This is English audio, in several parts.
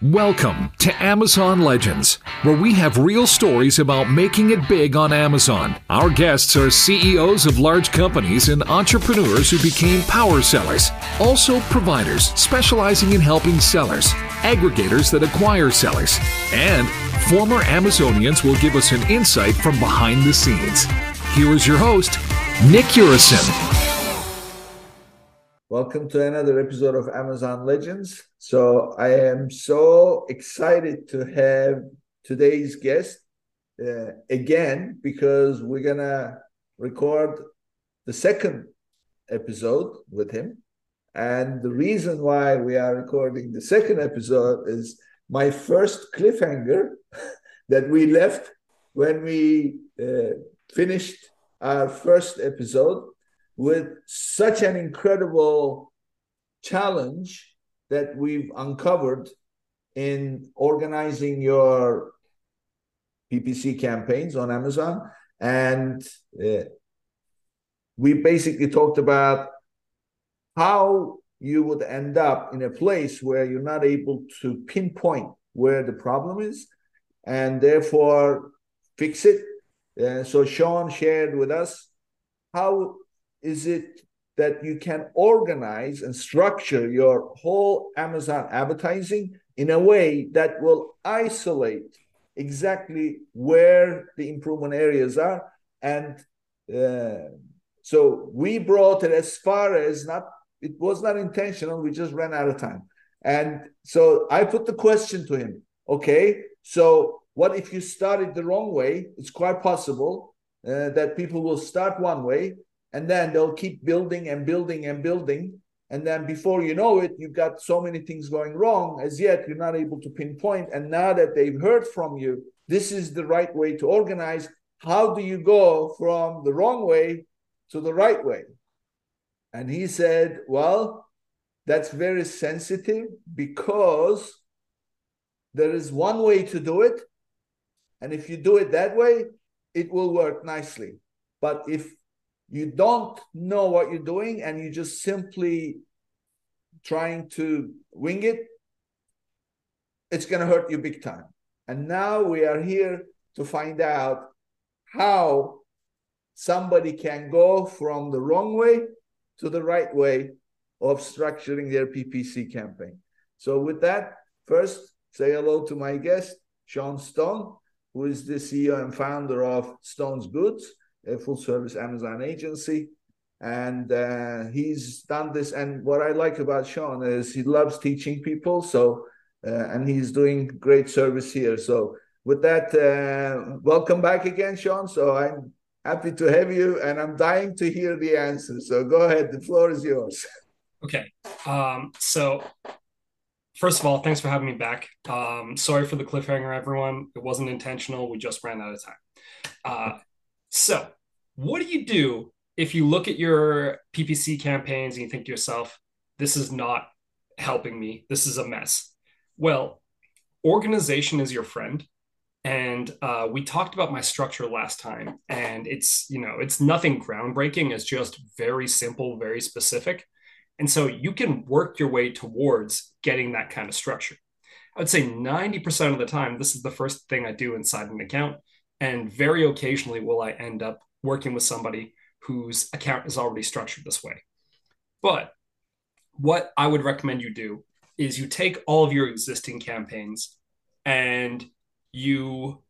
Welcome to Amazon Legends, where we have real stories about making it big on Amazon. Our guests are CEOs of large companies and entrepreneurs who became power sellers, also providers specializing in helping sellers, aggregators that acquire sellers, and former Amazonians will give us an insight from behind the scenes. Here is your host, Nick Urison. Welcome to another episode of Amazon Legends. So I am so excited to have today's guest uh, again because we're gonna record the second episode with him. And the reason why we are recording the second episode is my first cliffhanger that we left when we uh, finished our first episode with such an incredible challenge that we've uncovered in organizing your PPC campaigns on Amazon. And uh, we basically talked about how you would end up in a place where you're not able to pinpoint where the problem is and therefore fix it. Uh, so Sean shared with us how is it that you can organize and structure your whole Amazon advertising in a way that will isolate exactly where the improvement areas are. And uh, so we brought it as far as not, it was not intentional, we just ran out of time. And so I put the question to him okay, so what if you started the wrong way? It's quite possible uh, that people will start one way and then they'll keep building and building and building. And then before you know it you've got so many things going wrong as yet you're not able to pinpoint. And now that they've heard from you this is the right way to organize. How do you go from the wrong way to the right way? And he said well that's very sensitive because there is one way to do it. And if you do it that way it will work nicely. But if you don't know what you're doing and you're just simply trying to wing it, it's going to hurt you big time. And now we are here to find out how somebody can go from the wrong way to the right way of structuring their PPC campaign. So, with that, first say hello to my guest, Sean Stone, who is the CEO and founder of Stone's Goods a full service Amazon agency. And uh, he's done this. And what I like about Sean is he loves teaching people. So, uh, and he's doing great service here. So, with that, uh, welcome back again, Sean. So, I'm happy to have you, and I'm dying to hear the answer. So, go ahead. The floor is yours. Okay. Um, so, first of all, thanks for having me back. Um, sorry for the cliffhanger, everyone. It wasn't intentional. We just ran out of time. Uh, so, what do you do if you look at your PPC campaigns and you think to yourself, this is not helping me, this is a mess? Well, organization is your friend. And uh, we talked about my structure last time, and it's you know it's nothing groundbreaking. It's just very simple, very specific, and so you can work your way towards getting that kind of structure. I would say 90% of the time, this is the first thing I do inside an account. And very occasionally will I end up working with somebody whose account is already structured this way. But what I would recommend you do is you take all of your existing campaigns and you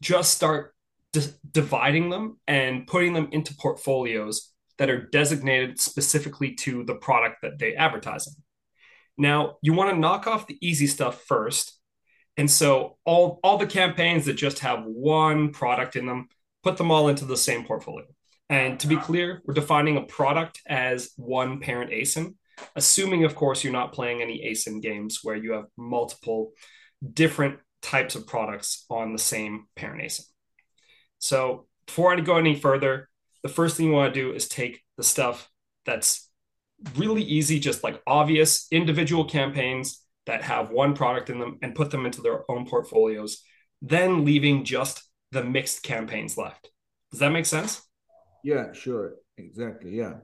just start d- dividing them and putting them into portfolios that are designated specifically to the product that they advertise in. Now, you want to knock off the easy stuff first. And so all, all the campaigns that just have one product in them, put them all into the same portfolio. And to be clear, we're defining a product as one parent ASIN, assuming, of course, you're not playing any ASIN games where you have multiple different types of products on the same parent ASIN. So before I go any further, the first thing you want to do is take the stuff that's really easy, just like obvious individual campaigns that have one product in them and put them into their own portfolios, then leaving just the mixed campaigns left. Does that make sense? Yeah, sure. Exactly. Yeah.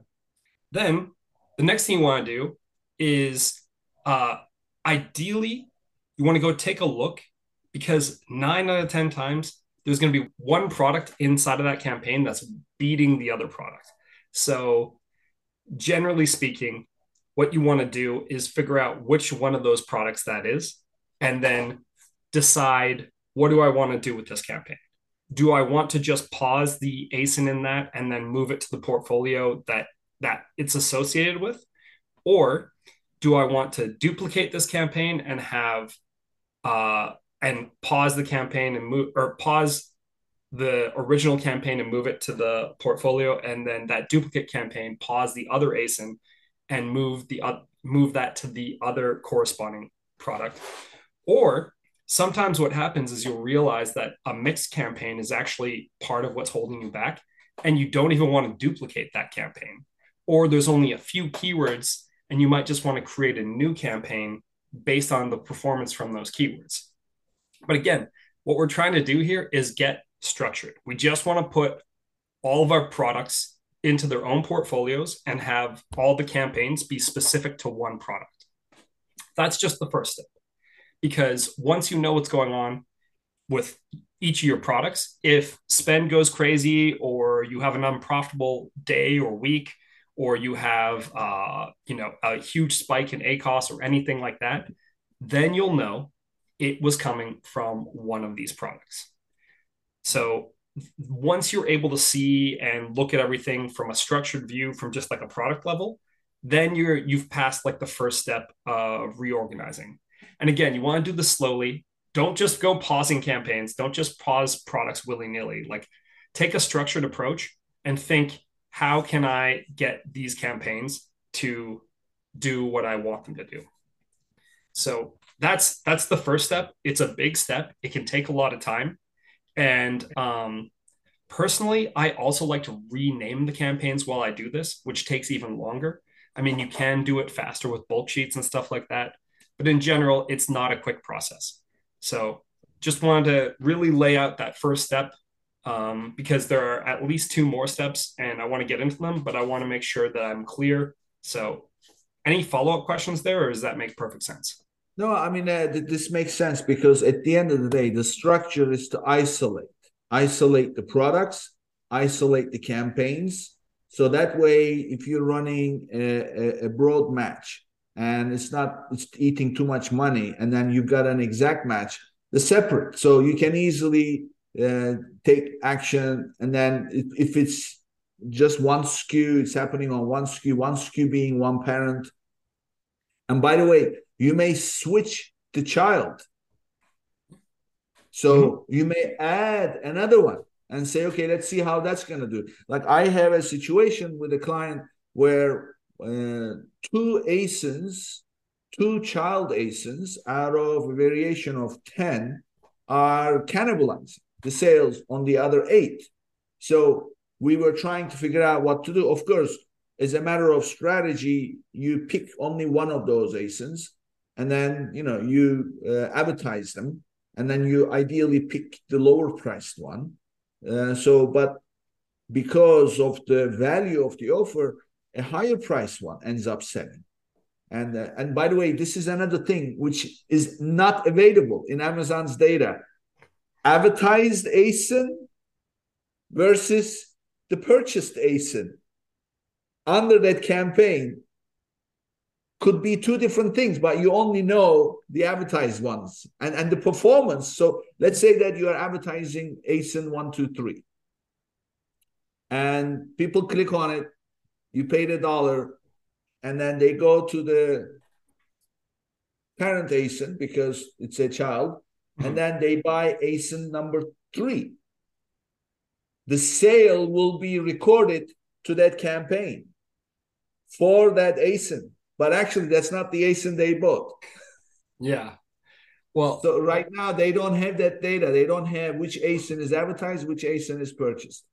Then the next thing you want to do is uh, ideally you want to go take a look because nine out of 10 times, there's going to be one product inside of that campaign that's beating the other product. So, generally speaking, what you want to do is figure out which one of those products that is, and then decide what do I want to do with this campaign? Do I want to just pause the ASIN in that and then move it to the portfolio that that it's associated with? Or do I want to duplicate this campaign and have uh, and pause the campaign and move or pause the original campaign and move it to the portfolio and then that duplicate campaign pause the other asin and move the uh, move that to the other corresponding product or sometimes what happens is you'll realize that a mixed campaign is actually part of what's holding you back and you don't even want to duplicate that campaign. Or there's only a few keywords and you might just want to create a new campaign based on the performance from those keywords. But again what we're trying to do here is get structured. We just want to put all of our products into their own portfolios and have all the campaigns be specific to one product. That's just the first step because once you know what's going on with each of your products, if spend goes crazy or you have an unprofitable day or week, or you have uh, you know a huge spike in ACOS or anything like that, then you'll know it was coming from one of these products. So once you're able to see and look at everything from a structured view from just like a product level, then you're you've passed like the first step of reorganizing. And again, you want to do this slowly. Don't just go pausing campaigns. Don't just pause products willy nilly. Like take a structured approach and think, how can I get these campaigns to do what I want them to do? So that's that's the first step. It's a big step. It can take a lot of time. And um, personally, I also like to rename the campaigns while I do this, which takes even longer. I mean, you can do it faster with bulk sheets and stuff like that. But in general, it's not a quick process. So just wanted to really lay out that first step um, because there are at least two more steps and I want to get into them, but I want to make sure that I'm clear. So any follow-up questions there or does that make perfect sense? No, I mean, uh, this makes sense because at the end of the day, the structure is to isolate, isolate the products, isolate the campaigns. So that way, if you're running a, a broad match, and it's not it's eating too much money and then you've got an exact match the separate. So you can easily uh, take action and then if, it's just one SKU it's happening on one SKU one SKU being one parent. And by the way you may switch the child. So mm-hmm. you may add another one and say okay let's see how that's going to do. Like i have a situation with a client where uh, two ASINs, two child ASINs out of a variation of 10 are cannibalizing the sales on the other eight. So we were trying to figure out what to do. Of course, as a matter of strategy, you pick only one of those ASINs and then you know you uh, advertise them and then you ideally pick the lower priced one. Uh, so, but because of the value of the offer, a higher price one ends up selling. And, uh, and by the way, this is another thing which is not available in Amazon's data. Advertised ASIN versus the purchased ASIN under that campaign could be two different things, but you only know the advertised ones and, and the performance. So let's say that you are advertising ASIN one, two, three. And people click on it you pay the dollar, and then they go to the parent ASIN because it's a child, mm-hmm. and then they buy ASIN number three. The sale will be recorded to that campaign for that ASIN, but actually that's not the ASIN they bought. Yeah. Well, so right now they don't have that data. They don't have which ASIN is advertised, which ASIN is purchased.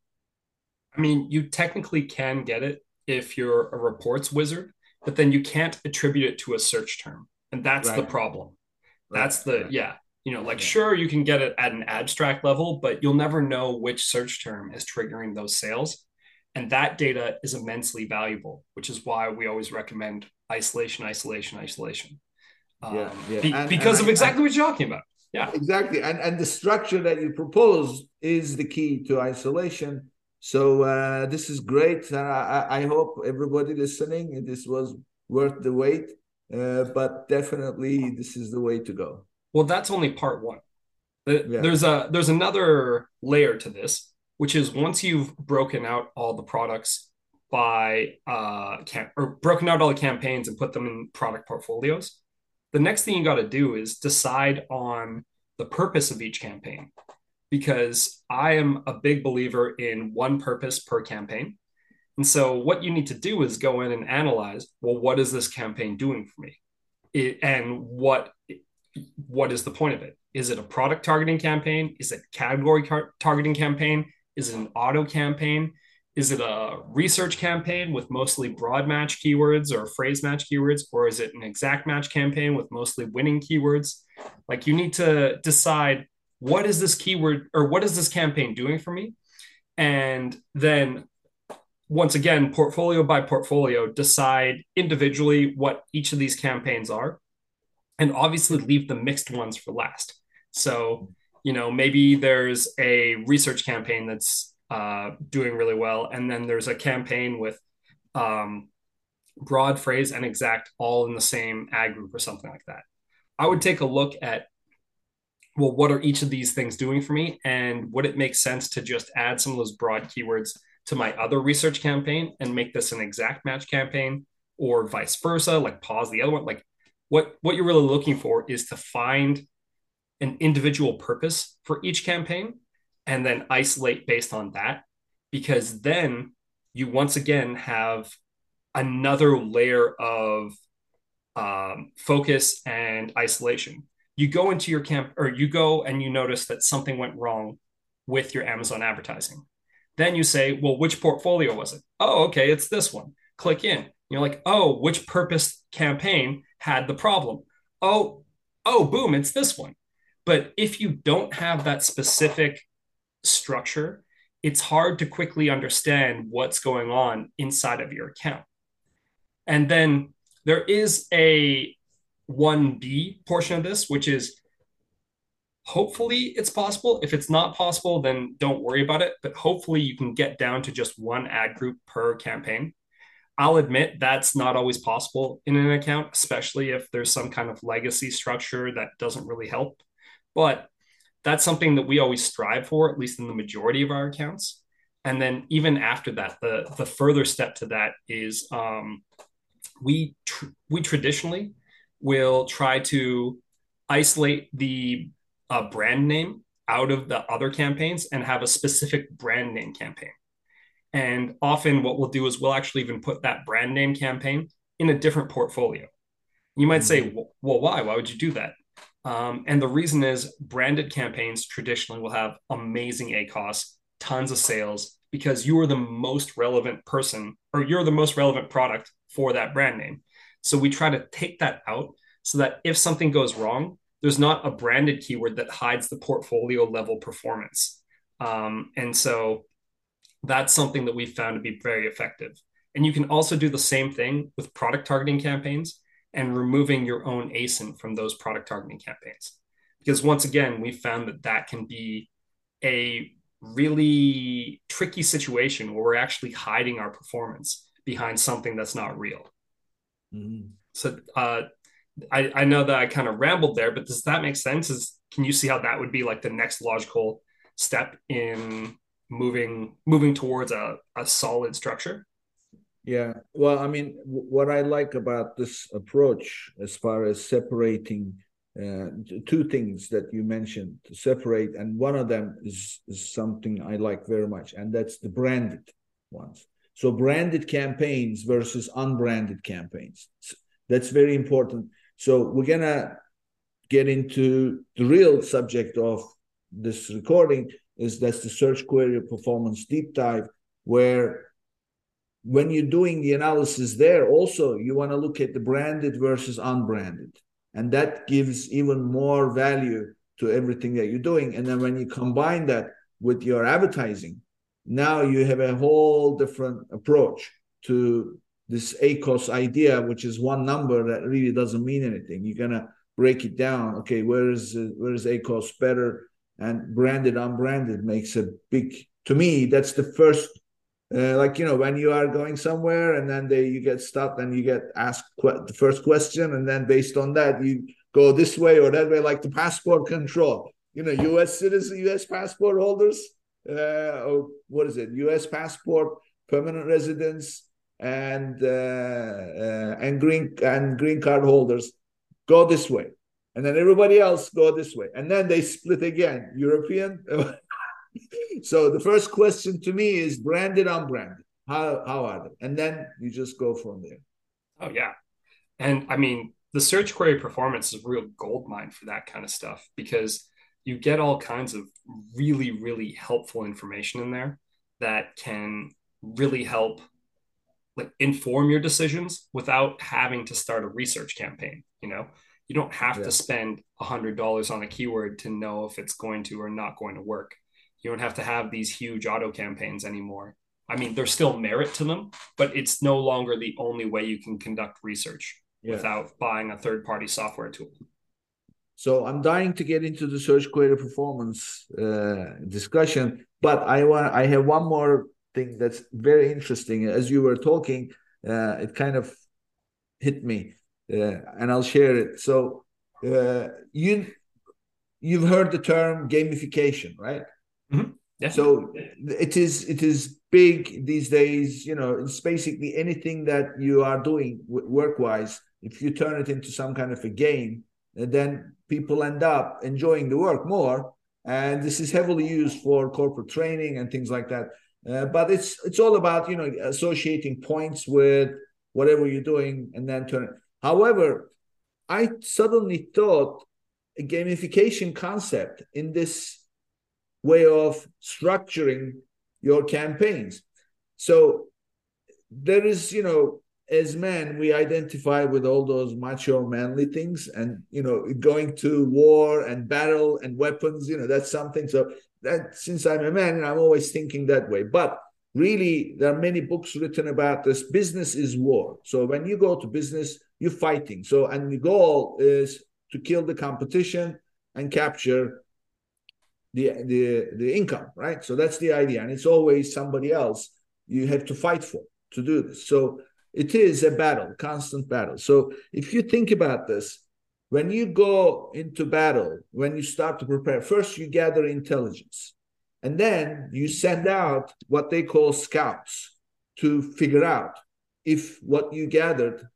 I mean, you technically can get it if you're a reports wizard, but then you can't attribute it to a search term. And that's right. the problem. Right. That's the, right. yeah. You know, like, yeah. sure, you can get it at an abstract level, but you'll never know which search term is triggering those sales. And that data is immensely valuable, which is why we always recommend isolation, isolation, isolation. Um, yeah, yeah. Be- and, because and of I, exactly I, what you're talking about. Yeah, exactly. And and the structure that you propose is the key to isolation. So uh, this is great. I, I hope everybody listening, this was worth the wait. Uh, but definitely, this is the way to go. Well, that's only part one. Yeah. There's a there's another layer to this, which is once you've broken out all the products by uh cam- or broken out all the campaigns and put them in product portfolios, the next thing you got to do is decide on the purpose of each campaign because I am a big believer in one purpose per campaign. And so what you need to do is go in and analyze, well, what is this campaign doing for me? It, and what what is the point of it? Is it a product targeting campaign? Is it category targeting campaign? Is it an auto campaign? Is it a research campaign with mostly broad match keywords or phrase match keywords? Or is it an exact match campaign with mostly winning keywords? Like you need to decide what is this keyword or what is this campaign doing for me? And then once again, portfolio by portfolio, decide individually what each of these campaigns are and obviously leave the mixed ones for last. So, you know, maybe there's a research campaign that's uh, doing really well. And then there's a campaign with um, broad phrase and exact all in the same ad group or something like that. I would take a look at well, what are each of these things doing for me? And would it make sense to just add some of those broad keywords to my other research campaign and make this an exact match campaign or vice versa, like pause the other one? Like what, what you're really looking for is to find an individual purpose for each campaign and then isolate based on that because then you once again have another layer of um, focus and isolation you go into your camp or you go and you notice that something went wrong with your amazon advertising. Then you say well which portfolio was it? Oh okay it's this one. Click in. You're like oh which purpose campaign had the problem? Oh oh boom it's this one. But if you don't have that specific structure, it's hard to quickly understand what's going on inside of your account. And then there is a 1B portion of this, which is hopefully it's possible. If it's not possible, then don't worry about it. But hopefully you can get down to just one ad group per campaign. I'll admit that's not always possible in an account, especially if there's some kind of legacy structure that doesn't really help. But that's something that we always strive for, at least in the majority of our accounts. And then even after that, the the further step to that is um, we tr- we traditionally will try to isolate the uh, brand name out of the other campaigns and have a specific brand name campaign. And often, what we'll do is we'll actually even put that brand name campaign in a different portfolio. You might say, mm-hmm. well, why? Why would you do that? Um, and the reason is branded campaigns traditionally will have amazing ACOS, tons of sales, because you are the most relevant person or you're the most relevant product for that brand name. So we try to take that out so that if something goes wrong, there's not a branded keyword that hides the portfolio level performance. Um, and so that's something that we found to be very effective. And you can also do the same thing with product targeting campaigns and removing your own ASIN from those product targeting campaigns. Because once again, we found that that can be a really tricky situation where we're actually hiding our performance behind something that's not real. Mm-hmm. So uh, I, I know that I kind of rambled there, but does that make sense? Is can you see how that would be like the next logical step in moving moving towards a, a solid structure? Yeah, well, I mean, what I like about this approach, as far as separating uh, two things that you mentioned to separate, and one of them is, is something I like very much, and that's the branded ones. So, branded campaigns versus unbranded campaigns. That's very important. So, we're gonna get into the real subject of this recording is that's the search query performance deep dive where when you're doing the analysis there, also you want to look at the branded versus unbranded. And that gives even more value to everything that you're doing. And then when you combine that with your advertising, now you have a whole different approach to this ACOS idea, which is one number that really doesn't mean anything. You're gonna break it down. Okay, where is where is ACOS better? And branded, unbranded makes a big. To me, that's the first. Uh, like you know, when you are going somewhere and then they you get stopped and you get asked que- the first question, and then based on that you go this way or that way, like the passport control. You know, U.S. citizen, U.S. passport holders, uh, what is it? U.S. passport, permanent residents, and uh, uh, and green and green card holders go this way, and then everybody else go this way, and then they split again. European. so the first question to me is branded, unbranded. How how are they? And then you just go from there. Oh yeah, and I mean the search query performance is a real gold mine for that kind of stuff because you get all kinds of really really helpful information in there that can really help like inform your decisions without having to start a research campaign you know you don't have yeah. to spend a hundred dollars on a keyword to know if it's going to or not going to work you don't have to have these huge auto campaigns anymore i mean there's still merit to them but it's no longer the only way you can conduct research yeah. without buying a third party software tool so i'm dying to get into the search query performance uh, discussion but i want i have one more thing that's very interesting. As you were talking, uh, it kind of hit me, uh, and I'll share it. So uh, you you've heard the term gamification, right? Mm-hmm. Yeah. So it is it is big these days. You know, it's basically anything that you are doing work wise. If you turn it into some kind of a game, then people end up enjoying the work more. And this is heavily used for corporate training and things like that. Uh, but it's it's all about you know associating points with whatever you're doing and then turn. However, I suddenly thought a gamification concept in this way of structuring your campaigns. So there is, you know, as men, we identify with all those macho manly things and, you know, going to war and battle and weapons, you know, that's something. So that since I'm a man, I'm always thinking that way. But really, there are many books written about this. Business is war. So when you go to business, you're fighting. So and the goal is to kill the competition and capture the the the income, right? So that's the idea, and it's always somebody else you have to fight for to do this. So it is a battle, constant battle. So if you think about this, when you go into battle, when you start to prepare, first you gather intelligence, and then you send out what they call scouts to figure out if what you gathered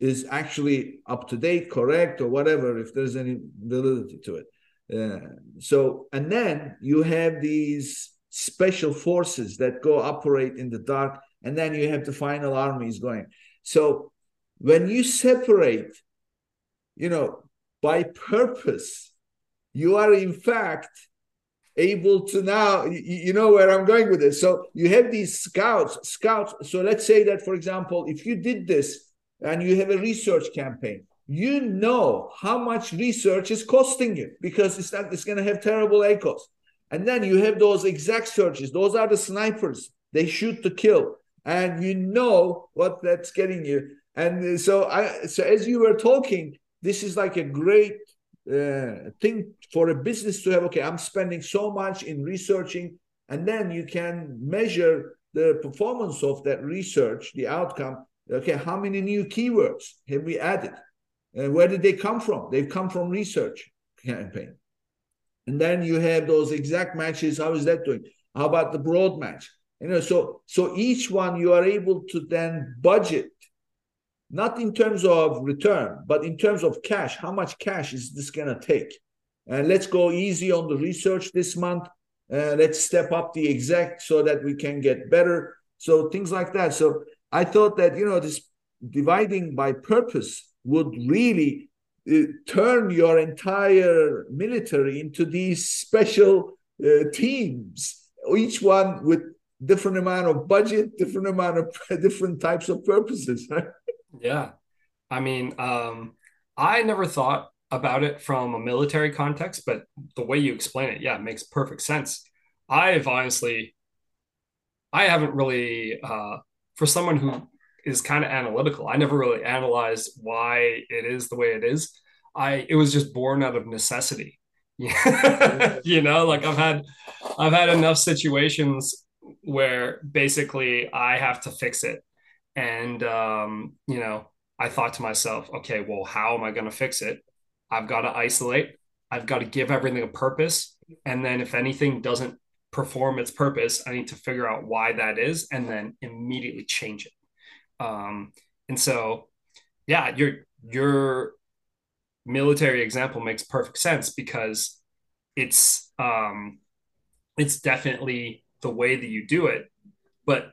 is actually up to date, correct, or whatever, if there's any validity to it. Uh, so, and then you have these special forces that go operate in the dark, and then you have the final armies going. So, when you separate, you know, by purpose, you are in fact able to now you know where i'm going with this so you have these scouts scouts so let's say that for example if you did this and you have a research campaign you know how much research is costing you because it's not it's going to have terrible ACOS. And then you have those exact searches. Those are the snipers. They shoot to kill. And you know what that's getting you. And so I so as you were talking, this is like a great uh, thing for a business to have okay i'm spending so much in researching and then you can measure the performance of that research the outcome. Okay how many new keywords have we added? And where did they come from? They've come from research campaign. And then you have those exact matches. How is that doing? How about the broad match you know so so each one you are able to then budget not in terms of return, but in terms of cash. How much cash is this going to take? And let's go easy on the research this month. Uh, let's step up the exact so that we can get better. So things like that. So I thought that you know this dividing by purpose would really uh, turn your entire military into these special uh, teams, each one with different amount of budget, different amount of different types of purposes. Yeah. I mean, um, I never thought about it from a military context, but the way you explain it, yeah, it makes perfect sense. I've honestly, I haven't really, uh, for someone who is kind of analytical. I never really analyzed why it is the way it is. I it was just born out of necessity. you know, like I've had I've had enough situations where basically I have to fix it. And um, you know, I thought to myself, okay, well, how am I going to fix it? I've got to isolate. I've got to give everything a purpose. And then if anything doesn't perform its purpose, I need to figure out why that is and then immediately change it. Um, and so, yeah, your your military example makes perfect sense because it's um, it's definitely the way that you do it. But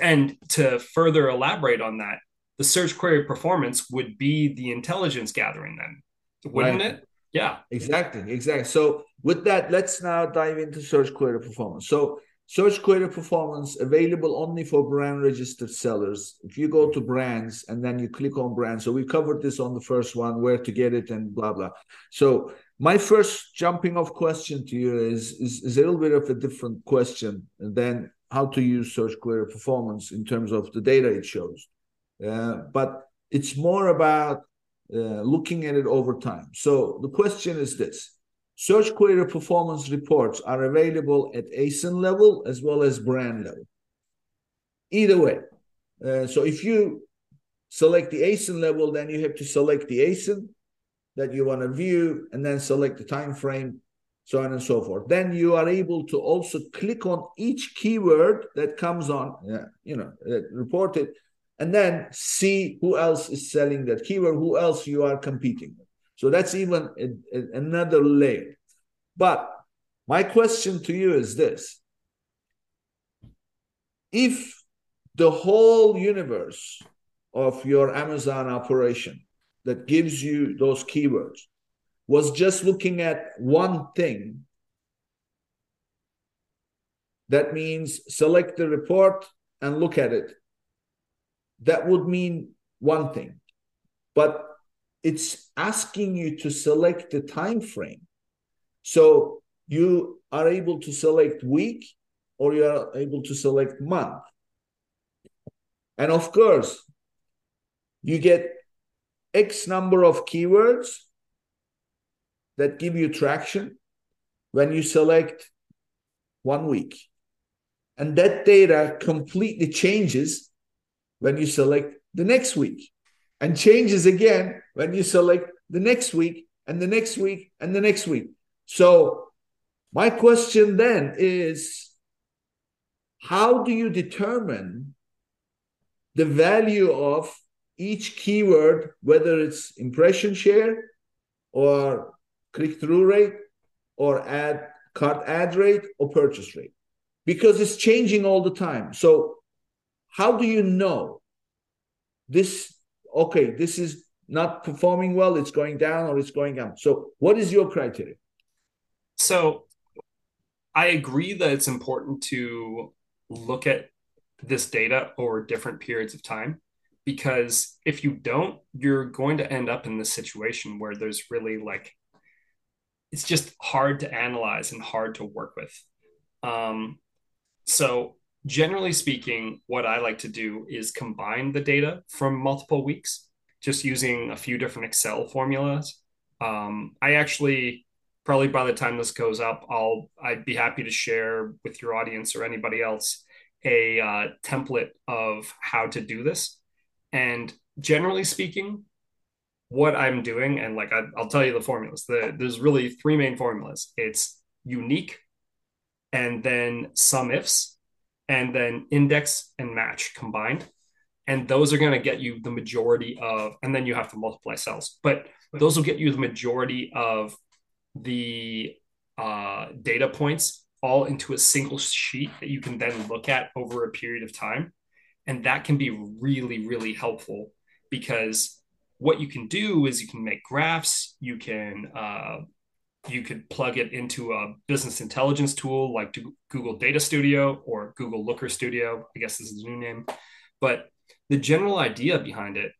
and to further elaborate on that, the search query performance would be the intelligence gathering then, wouldn't right. it? Yeah. Exactly. Exactly. So with that, let's now dive into search query performance. So Search query performance available only for brand registered sellers. If you go to brands and then you click on brands, so we covered this on the first one, where to get it and blah blah. So my first jumping off question to you is, is, is a little bit of a different question than how to use search query performance in terms of the data it shows. Uh, but it's more about uh, looking at it over time. So the question is this Search query performance reports are available at ASIN level as well as brand level. Either way. Uh, so if you select the ASIN level, then you have to select the ASIN that you want to view and then select the time frame, so on and so forth. Then you are able to also click on each keyword that comes on, you know, uh, reported, and then see who else is selling that keyword, who else you are competing with. So that's even a, a, another layer. But my question to you is this if the whole universe of your Amazon operation that gives you those keywords was just looking at one thing, that means select the report and look at it. That would mean one thing. But it's asking you to select the time frame. So you are able to select week or you are able to select month. And of course, you get X number of keywords that give you traction when you select one week. And that data completely changes when you select the next week and changes again when you select the next week and the next week and the next week. So, my question then is how do you determine the value of each keyword, whether it's impression share or click through rate or ad cart ad rate or purchase rate? Because it's changing all the time. So, how do you know this okay, this is not performing well, it's going down or it's going up. So, what is your criteria? So, I agree that it's important to look at this data over different periods of time because if you don't, you're going to end up in this situation where there's really like it's just hard to analyze and hard to work with. Um, so generally speaking, what I like to do is combine the data from multiple weeks, just using a few different Excel formulas. Um, I actually probably by the time this goes up, I'll I'd be happy to share with your audience or anybody else a uh, template of how to do this. And generally speaking, what I'm doing, and like I, will tell you the formulas. The, there's really three main formulas. It's unique, and then some ifs, and then index and match combined. And those are going to get you the majority of, and then you have to multiply cells, but those will get you the majority of the uh, data points all into a single sheet that you can then look at over a period of time. And that can be really, really helpful because what you can do is you can make graphs, you can uh, you could plug it into a business intelligence tool like Google Data Studio or Google Looker Studio. I guess this is a new name. But the general idea behind it,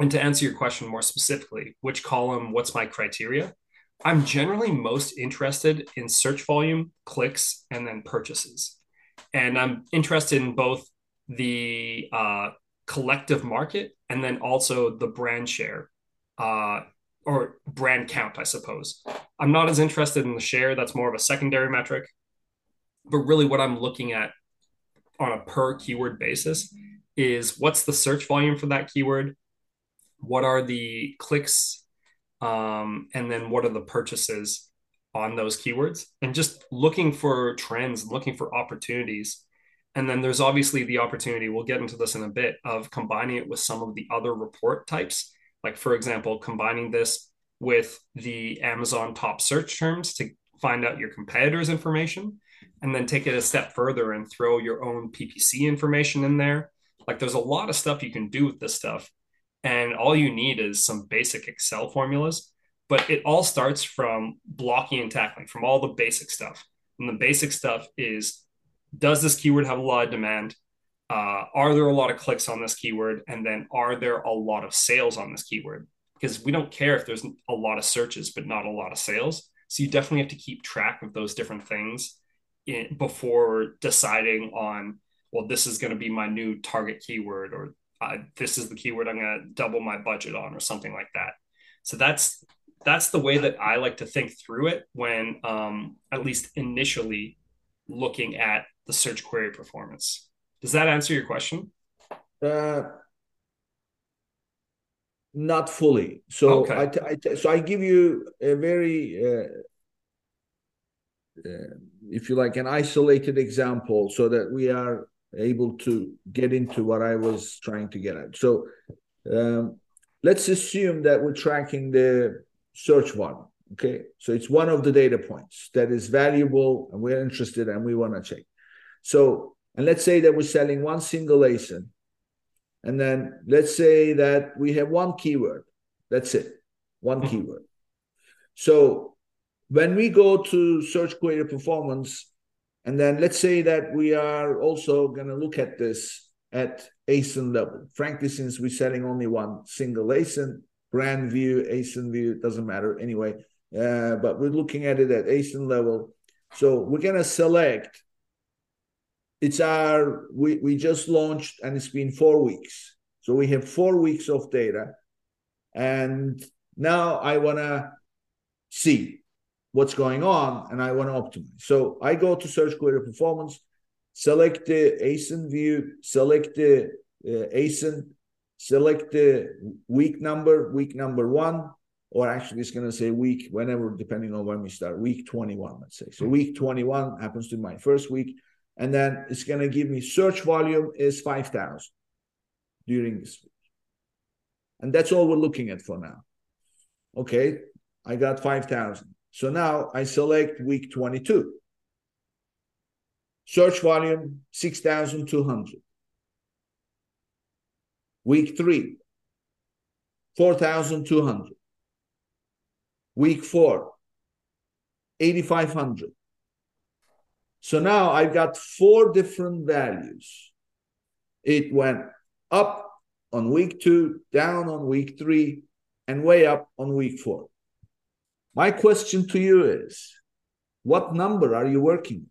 and to answer your question more specifically, which column, what's my criteria? I'm generally most interested in search volume, clicks, and then purchases. And I'm interested in both the uh, collective market and then also the brand share uh, or brand count, I suppose. I'm not as interested in the share. That's more of a secondary metric. But really, what I'm looking at on a per keyword basis is what's the search volume for that keyword? What are the clicks? Um, and then what are the purchases on those keywords? And just looking for trends, looking for opportunities. And then there's obviously the opportunity, we'll get into this in a bit, of combining it with some of the other report types. Like, for example, combining this with the Amazon top search terms to find out your competitors' information and then take it a step further and throw your own PPC information in there. Like there's a lot of stuff you can do with this stuff. And all you need is some basic Excel formulas. But it all starts from blocking and tackling, from all the basic stuff. And the basic stuff is does this keyword have a lot of demand? Uh, are there a lot of clicks on this keyword? And then are there a lot of sales on this keyword? Because we don't care if there's a lot of searches, but not a lot of sales. So you definitely have to keep track of those different things in, before deciding on well this is going to be my new target keyword or uh, this is the keyword i'm going to double my budget on or something like that so that's that's the way that i like to think through it when um, at least initially looking at the search query performance does that answer your question uh, not fully so okay. I, I, so i give you a very uh, uh, if you like, an isolated example so that we are able to get into what I was trying to get at. So um, let's assume that we're tracking the search volume. Okay. So it's one of the data points that is valuable and we're interested and we want to check. So, and let's say that we're selling one single ASIN. And then let's say that we have one keyword. That's it. One mm-hmm. keyword. So when we go to search query performance, and then let's say that we are also going to look at this at ASIN level. Frankly, since we're selling only one single ASIN, brand view, ASIN view, doesn't matter anyway. Uh, but we're looking at it at ASIN level. So we're going to select. It's our, we, we just launched and it's been four weeks. So we have four weeks of data. And now I want to see what's going on and I want to optimize. So I go to search query performance, select the ASIN view, select the uh, ASIN, select the week number, week number one, or actually it's going to say week whenever, depending on when we start, week 21, let's say. So week 21 happens to be my first week. And then it's going to give me search volume is 5,000 during this week. And that's all we're looking at for now. Okay, I got 5,000. So now I select week 22. Search volume 6,200. Week 3, 4,200. Week 4, 8,500. So now I've got four different values. It went up on week two, down on week three, and way up on week four. My question to you is what number are you working?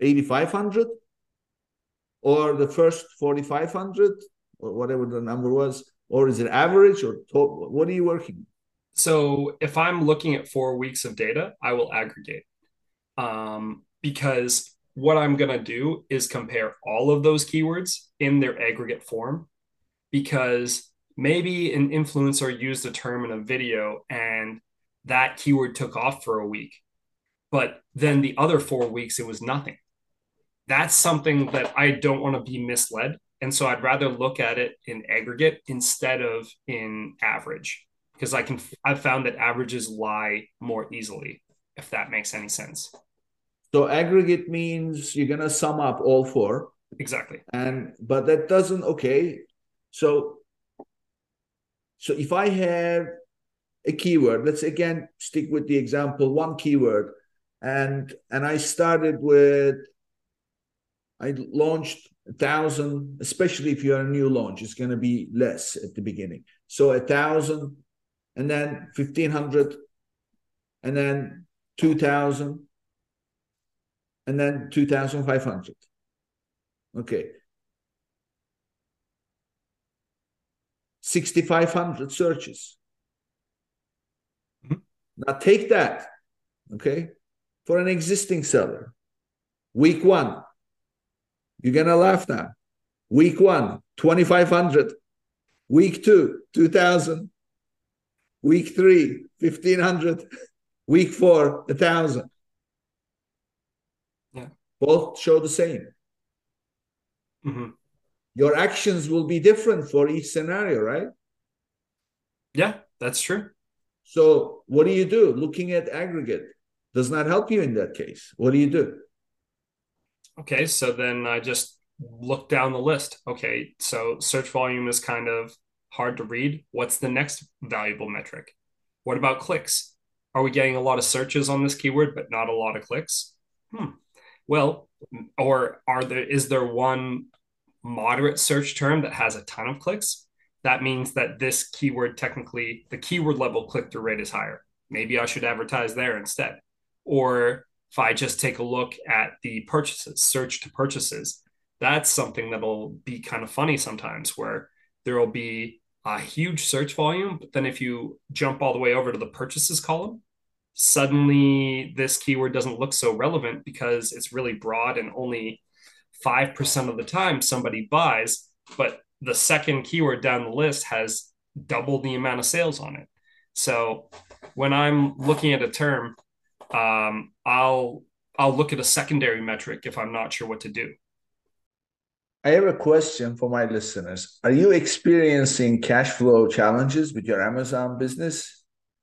8,500 or the first 4,500 or whatever the number was? Or is it average or total? What are you working? So if I'm looking at four weeks of data, I will aggregate um, because what I'm going to do is compare all of those keywords in their aggregate form because maybe an influencer used a term in a video and that keyword took off for a week. But then the other four weeks, it was nothing. That's something that I don't want to be misled. And so I'd rather look at it in aggregate instead of in average because I can, I've found that averages lie more easily, if that makes any sense. So aggregate means you're going to sum up all four. Exactly. And, but that doesn't, okay. So, so if I have a keyword. Let's again stick with the example, one keyword. And and I started with I launched a thousand, especially if you're a new launch, it's going to be less at the beginning. So a thousand, and then fifteen hundred, and then two thousand, and then two thousand five hundred. Okay. 6,500 searches. Mm-hmm. Now take that, okay, for an existing seller. Week one, you're going to laugh now. Week one, 2,500. Week two, 2,000. Week three, 1,500. Week four, 1,000. Both show the same. Mm-hmm. Your actions will be different for each scenario, right? Yeah, that's true. So, what do you do? Looking at aggregate does not help you in that case. What do you do? Okay, so then I just look down the list. Okay, so search volume is kind of hard to read. What's the next valuable metric? What about clicks? Are we getting a lot of searches on this keyword, but not a lot of clicks? Hmm. Well, or are there is there one moderate search term that has a ton of clicks? That means that this keyword technically the keyword level click through rate is higher. Maybe I should advertise there instead. Or if I just take a look at the purchases, search to purchases, that's something that'll be kind of funny sometimes where there will be a huge search volume, but then if you jump all the way over to the purchases column, suddenly this keyword doesn't look so relevant because it's really broad and only 5% of the time somebody buys, but the second keyword down the list has double the amount of sales on it. So when I'm looking at a term, um, I'll I'll look at a secondary metric if I'm not sure what to do. I have a question for my listeners. Are you experiencing cash flow challenges with your Amazon business?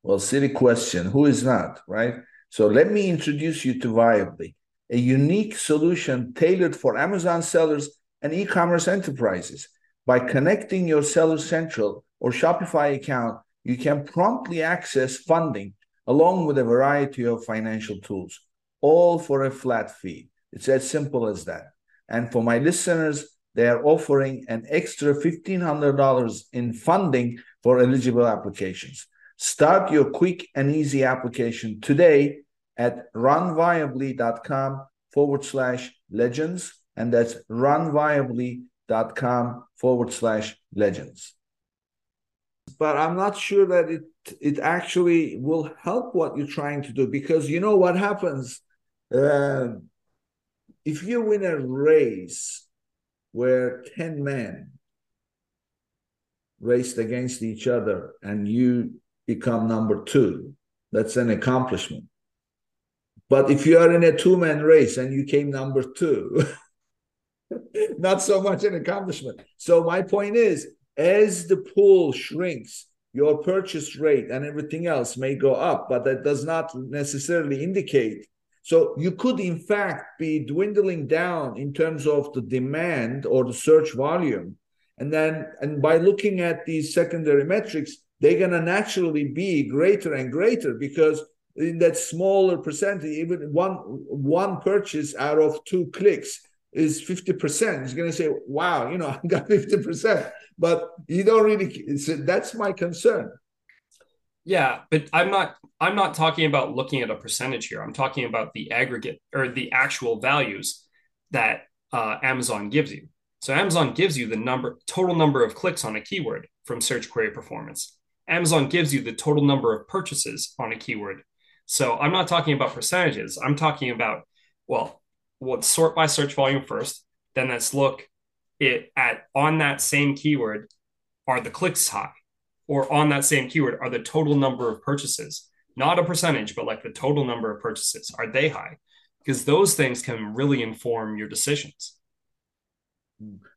Well, silly question. Who is not, right? So let me introduce you to Viably, a unique solution tailored for Amazon sellers and e commerce enterprises. By connecting your Seller Central or Shopify account, you can promptly access funding along with a variety of financial tools, all for a flat fee. It's as simple as that. And for my listeners, they are offering an extra $1,500 in funding for eligible applications. Start your quick and easy application today at runviably.com forward slash legends. And that's runviably.com forward slash legends. But I'm not sure that it it actually will help what you're trying to do because you know what happens uh, if you win a race where 10 men raced against each other and you become number two that's an accomplishment but if you are in a two-man race and you came number two not so much an accomplishment so my point is as the pool shrinks your purchase rate and everything else may go up, but that does not necessarily indicate. So you could, in fact, be dwindling down in terms of the demand or the search volume. And then, and by looking at these secondary metrics, they're going to naturally be greater and greater because in that smaller percentage, even one one purchase out of two clicks is 50%. He's going to say, wow, you know, I got 50%. But you don't really, so that's my concern. Yeah, but I'm not I'm not talking about looking at a percentage here. I'm talking about the aggregate or the actual values that uh, Amazon gives you. So Amazon gives you the number total number of clicks on a keyword from search query performance. Amazon gives you the total number of purchases on a keyword. So I'm not talking about percentages. I'm talking about well, let's sort by search volume first. Then let's look it at on that same keyword are the clicks high or on that same keyword are the total number of purchases not a percentage but like the total number of purchases are they high because those things can really inform your decisions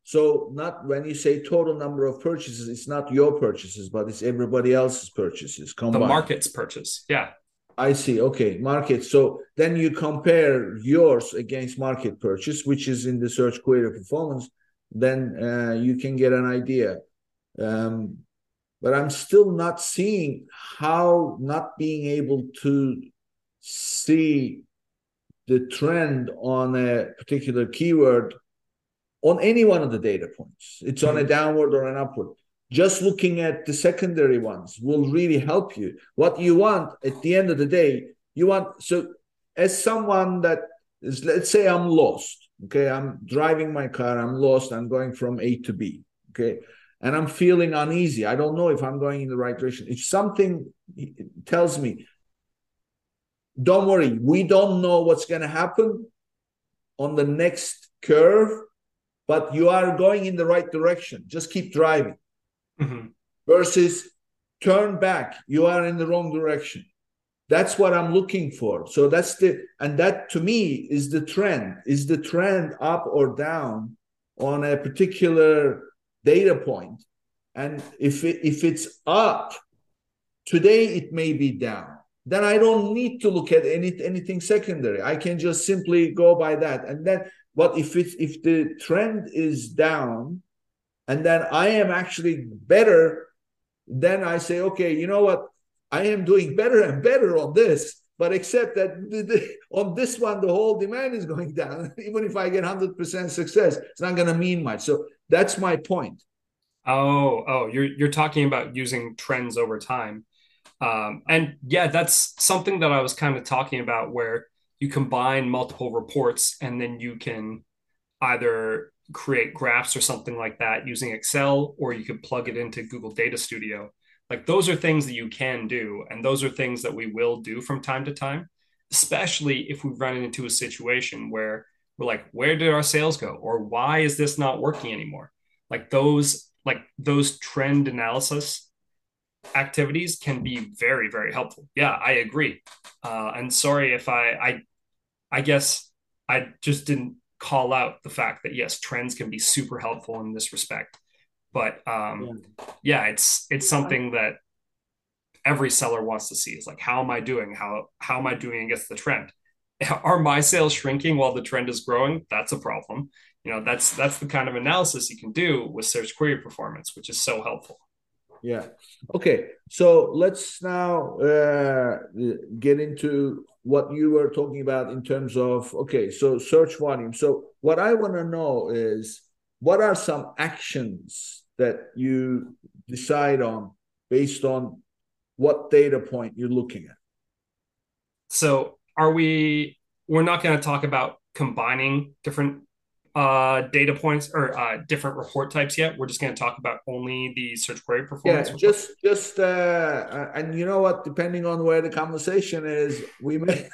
so not when you say total number of purchases it's not your purchases but it's everybody else's purchases combined. the market's purchase yeah I see. Okay, market. So then you compare yours against market purchase, which is in the search query performance. Then uh, you can get an idea. Um, but I'm still not seeing how not being able to see the trend on a particular keyword on any one of the data points. It's on a mm-hmm. downward or an upward just looking at the secondary ones will really help you. What you want at the end of the day, you want so as someone that is, let's say I'm lost, okay, I'm driving my car, I'm lost, I'm going from A to B, okay. and I'm feeling uneasy. I don't know if I'm going in the right direction. If something tells me, don't worry, we don't know what's going to happen on the next curve, but you are going in the right direction. Just keep driving. Mm-hmm. Versus turn back, you are in the wrong direction. That's what I'm looking for. So that's the, and that to me is the trend. Is the trend up or down on a particular data point? And if it, if it's up, today it may be down. Then I don't need to look at any anything secondary. I can just simply go by that. And then what if it's if the trend is down, and then I am actually better, then I say, okay, you know what? I am doing better and better on this, but except that the, the, on this one, the whole demand is going down. Even if I get 100% success, it's not going to mean much. So that's my point. Oh, oh, you're you're talking about using trends over time. Um, and yeah, that's something that I was kind of talking about where you combine multiple reports and then you can either create graphs or something like that using Excel, or you could plug it into Google Data Studio like those are things that you can do. And those are things that we will do from time to time, especially if we run into a situation where we're like, where did our sales go? Or why is this not working anymore? Like those, like those trend analysis activities can be very, very helpful. Yeah, I agree. Uh, and sorry if I, I, I guess I just didn't call out the fact that yes, trends can be super helpful in this respect. But um, yeah. yeah, it's it's something that every seller wants to see. Is like, how am I doing? How how am I doing against the trend? Are my sales shrinking while the trend is growing? That's a problem. You know, that's that's the kind of analysis you can do with search query performance, which is so helpful. Yeah. Okay. So let's now uh, get into what you were talking about in terms of okay. So search volume. So what I want to know is what are some actions that you decide on based on what data point you're looking at. So, are we? We're not going to talk about combining different uh, data points or uh, different report types yet. We're just going to talk about only the search query performance. Yeah, just just uh, uh, and you know what? Depending on where the conversation is, we may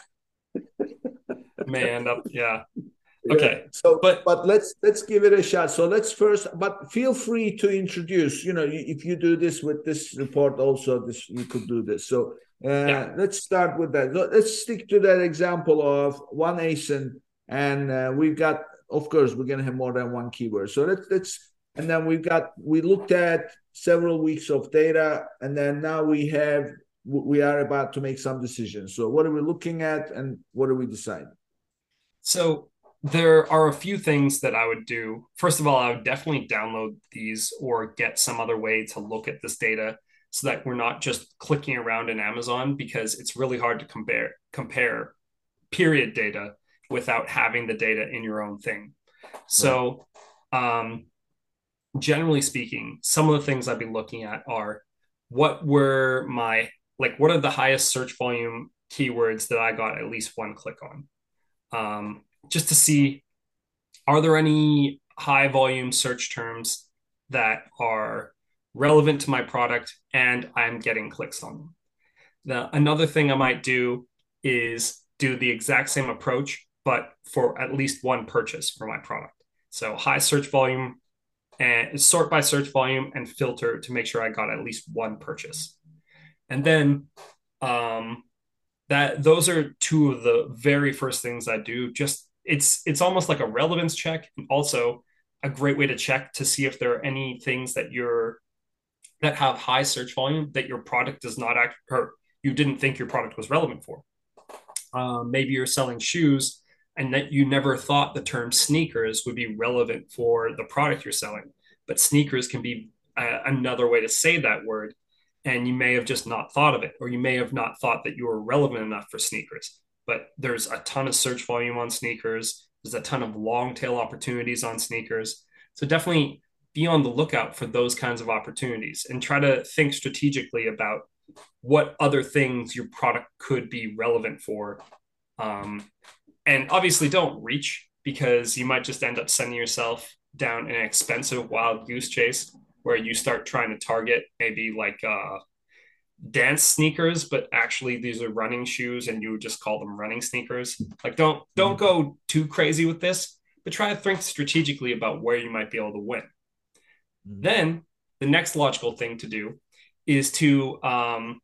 may end up yeah okay yeah. so but but let's let's give it a shot so let's first but feel free to introduce you know if you do this with this report also this you could do this so uh, yeah. let's start with that let's stick to that example of one asin and uh, we've got of course we're going to have more than one keyword. So let's and then we've got we looked at several weeks of data and then now we have we are about to make some decisions. So what are we looking at and what are we deciding so there are a few things that I would do. First of all, I would definitely download these or get some other way to look at this data so that we're not just clicking around in Amazon because it's really hard to compare compare period data without having the data in your own thing. So, um, generally speaking, some of the things I'd be looking at are what were my like what are the highest search volume keywords that I got at least one click on. Um, just to see are there any high volume search terms that are relevant to my product and I'm getting clicks on them. Now, another thing I might do is do the exact same approach, but for at least one purchase for my product. So high search volume and sort by search volume and filter to make sure I got at least one purchase. And then um, that those are two of the very first things I do just it's it's almost like a relevance check and also a great way to check to see if there are any things that you're that have high search volume that your product does not act or you didn't think your product was relevant for. Um, maybe you're selling shoes and that you never thought the term sneakers would be relevant for the product you're selling, but sneakers can be a, another way to say that word. And you may have just not thought of it, or you may have not thought that you were relevant enough for sneakers but there's a ton of search volume on sneakers. There's a ton of long tail opportunities on sneakers. So definitely be on the lookout for those kinds of opportunities and try to think strategically about what other things your product could be relevant for. Um, and obviously, don't reach because you might just end up sending yourself down an expensive wild goose chase. where you start trying to target maybe like uh, dance sneakers, but actually these are running shoes, and you would just call them running sneakers. Like don't don't go too crazy with this, but try to think strategically about where you might be able to win. Then the next logical thing to do is to um,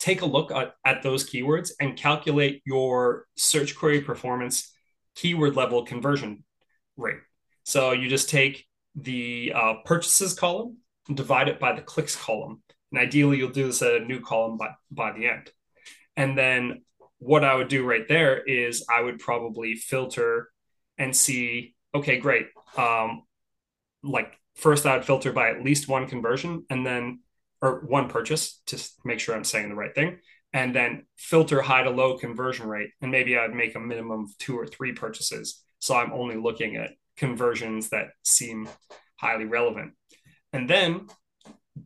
take a look at, at those keywords and calculate your search query performance keyword level conversion rate. So you just take the uh, purchases column and divide it by the clicks column. And ideally, you'll do this at a new column by, by the end. And then what I would do right there is I would probably filter and see, okay, great. Um, like first I would filter by at least one conversion and then or one purchase to make sure I'm saying the right thing, and then filter high to low conversion rate. And maybe I'd make a minimum of two or three purchases. So I'm only looking at conversions that seem highly relevant. And then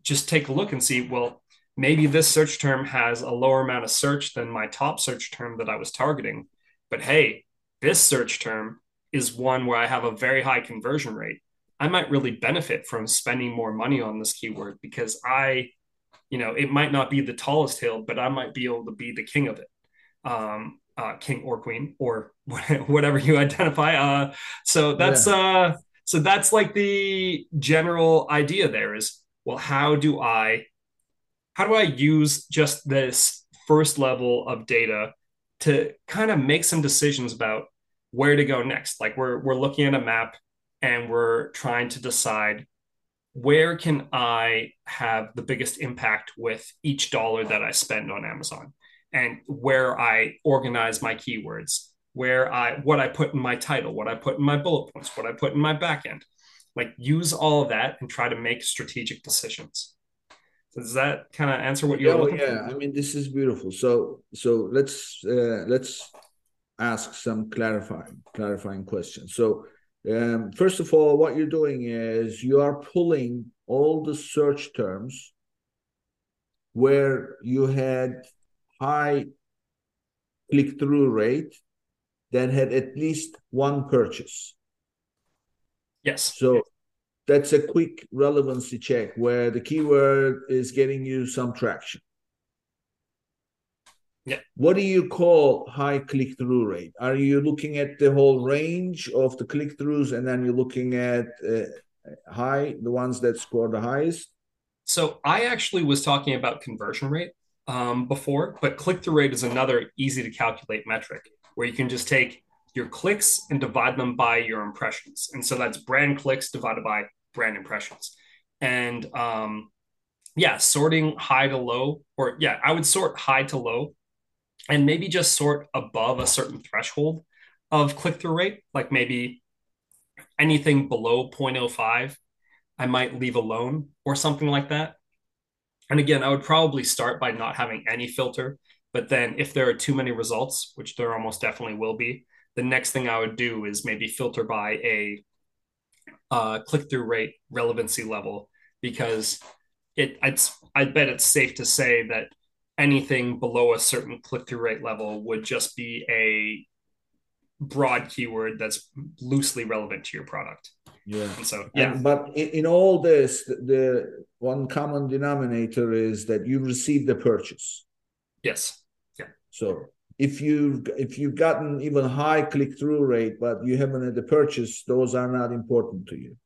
just take a look and see, well, maybe this search term has a lower amount of search than my top search term that I was targeting. But hey, this search term is one where I have a very high conversion rate. I might really benefit from spending more money on this keyword because I, you know, it might not be the tallest hill, but I might be able to be the king of it, um, uh, king or queen or whatever you identify. Uh, so that's yeah. uh, so that's like the general idea. There is well, how do I, how do I use just this first level of data to kind of make some decisions about where to go next? Like we're we're looking at a map and we're trying to decide where can I have the biggest impact with each dollar that I spend on Amazon and where I organize my keywords, where I what I put in my title, what I put in my bullet points, what I put in my backend. Like use all of that and try to make strategic decisions. Does that kind of answer what you're yeah, looking yeah. For? I mean, this is beautiful. So so let's uh, let's ask some clarifying clarifying questions. So um, first of all, what you're doing is you are pulling all the search terms where you had high click through rate that had at least one purchase. Yes. So that's a quick relevancy check where the keyword is getting you some traction. Yeah. What do you call high click through rate? Are you looking at the whole range of the click throughs and then you're looking at uh, high, the ones that score the highest? So I actually was talking about conversion rate um, before, but click through rate is another easy to calculate metric where you can just take your clicks and divide them by your impressions. And so that's brand clicks divided by brand impressions. And um, yeah, sorting high to low, or yeah, I would sort high to low and maybe just sort above a certain threshold of click through rate, like maybe anything below 0.05, I might leave alone or something like that. And again, I would probably start by not having any filter. But then if there are too many results, which there almost definitely will be, the next thing I would do is maybe filter by a uh, click through rate relevancy level because it it's I bet it's safe to say that anything below a certain click through rate level would just be a broad keyword that's loosely relevant to your product. Yeah. And so, yeah. And, but in, in, all this, the, the one common denominator is that you received the purchase. Yes. Yeah. So if you've if you've gotten even high click through rate, but you haven't had the purchase, those are not important to you.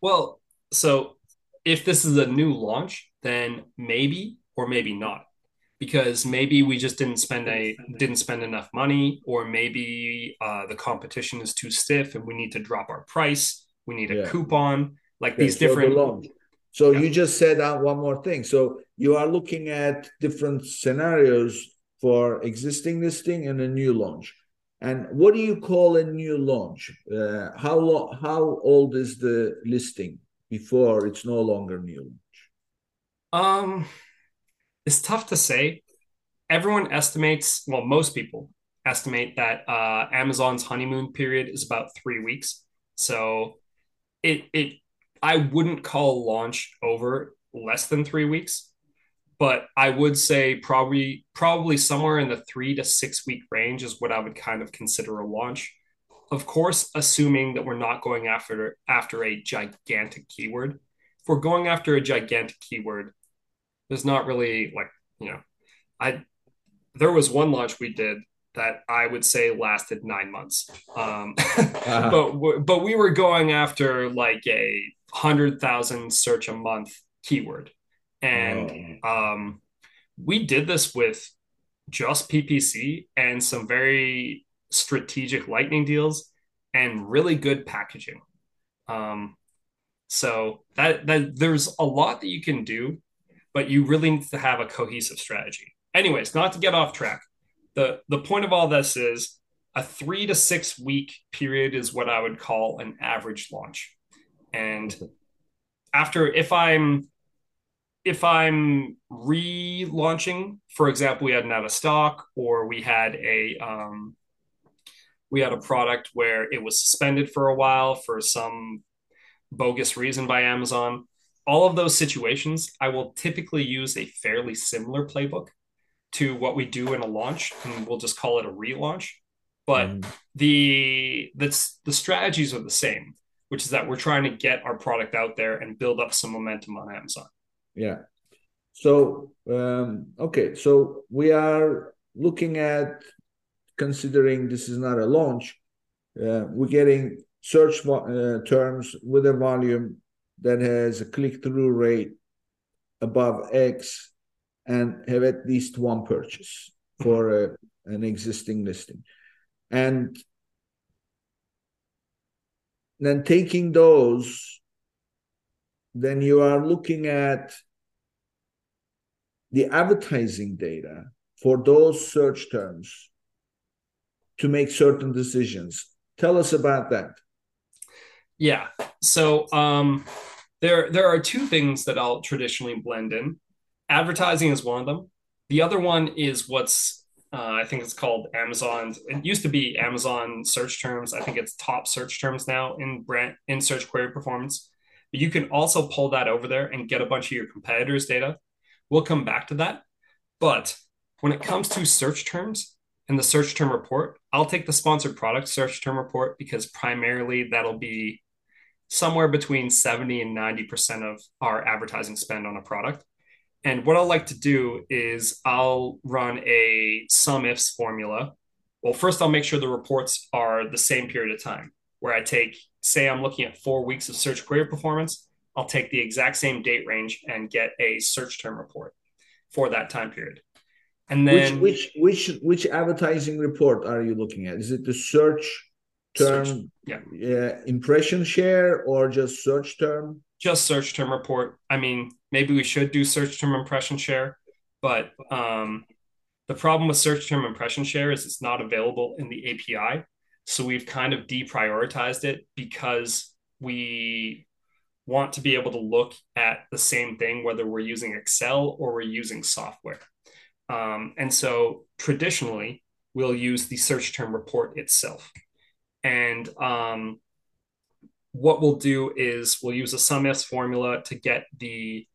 Well, so if this is a new launch, then maybe or maybe not because maybe we just didn't spend a didn't spend enough money or maybe uh, the competition is too stiff and we need to drop our price. We need a yeah. coupon like okay, these so different so yeah. you just said uh, one more thing. So you are looking at different scenarios for existing listing and a new launch. And what do you call a new launch? Uh, how long how old is the listing before it's no longer new launch? Um it's tough to say. Everyone estimates, well, most people estimate that uh, Amazon's honeymoon period is about three weeks. So it it I wouldn't call launch over less than three weeks, but I would say probably probably somewhere in the three to six week range is what I would kind of consider a launch. Of course, assuming that we're not going after after a gigantic keyword. if we're going after a gigantic keyword, there's not really like, you know, I there was one launch we did that I would say lasted nine months. Um, uh-huh. but but we were going after like a hundred thousand search a month keyword, and oh. um, we did this with just PPC and some very strategic lightning deals and really good packaging. Um, so that that there's a lot that you can do, but you really need to have a cohesive strategy. Anyways, not to get off track. The the point of all this is a 3 to 6 week period is what I would call an average launch. And after if I'm if I'm relaunching, for example, we had an out of stock or we had a um, we had a product where it was suspended for a while for some bogus reason by Amazon. All of those situations, I will typically use a fairly similar playbook to what we do in a launch, and we'll just call it a relaunch. But mm. the that's the strategies are the same, which is that we're trying to get our product out there and build up some momentum on Amazon. Yeah. So um, okay, so we are looking at considering this is not a launch. Uh, we're getting search uh, terms with a volume that has a click through rate above X and have at least one purchase for a, an existing listing. And then taking those, then you are looking at the advertising data for those search terms to make certain decisions. Tell us about that. Yeah. So um, there there are two things that I'll traditionally blend in. Advertising is one of them. The other one is what's uh, I think it's called Amazon. It used to be Amazon search terms. I think it's top search terms now in brand in search query performance. But you can also pull that over there and get a bunch of your competitors' data. We'll come back to that. But when it comes to search terms and the search term report, I'll take the sponsored product search term report because primarily that'll be somewhere between 70 and 90% of our advertising spend on a product. And what I'll like to do is I'll run a SUMIFS formula. Well, first, I'll make sure the reports are the same period of time, where I take, say, I'm looking at four weeks of search query performance. I'll take the exact same date range and get a search term report for that time period. And then which which which, which advertising report are you looking at? Is it the search term search, yeah. yeah impression share or just search term? Just search term report. I mean maybe we should do search term impression share but um, the problem with search term impression share is it's not available in the api so we've kind of deprioritized it because we want to be able to look at the same thing whether we're using excel or we're using software. Um, and so traditionally we'll use the search term report itself and um, what we'll do is we'll use a SUMIFS formula to get the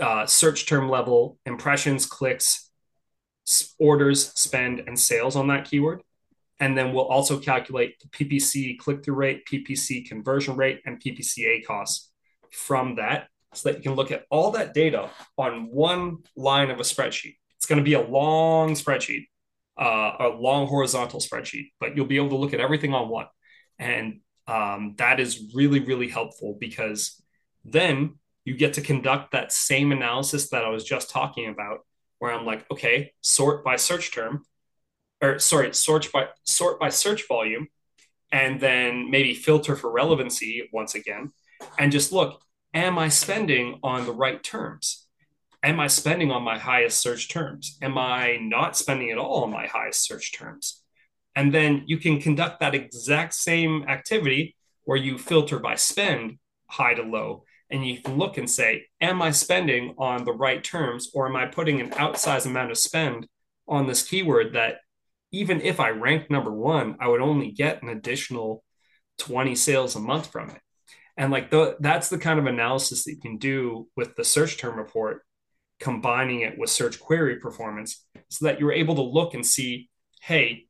uh, search term level impressions, clicks, orders, spend, and sales on that keyword. And then we'll also calculate the PPC click through rate, PPC conversion rate, and PPC ACoS from that so that you can look at all that data on one line of a spreadsheet. It's going to be a long spreadsheet uh, a long horizontal spreadsheet, but you'll be able to look at everything on one. And um, that is really, really helpful because then you get to conduct that same analysis that I was just talking about, where I'm like, okay, sort by search term, or sorry, sort by sort by search volume, and then maybe filter for relevancy once again, and just look, am I spending on the right terms? Am I spending on my highest search terms? Am I not spending at all on my highest search terms? And then you can conduct that exact same activity where you filter by spend high to low. And you can look and say, am I spending on the right terms or am I putting an outsized amount of spend on this keyword that even if I rank number one, I would only get an additional 20 sales a month from it. And like the, that's the kind of analysis that you can do with the search term report combining it with search query performance so that you're able to look and see, hey,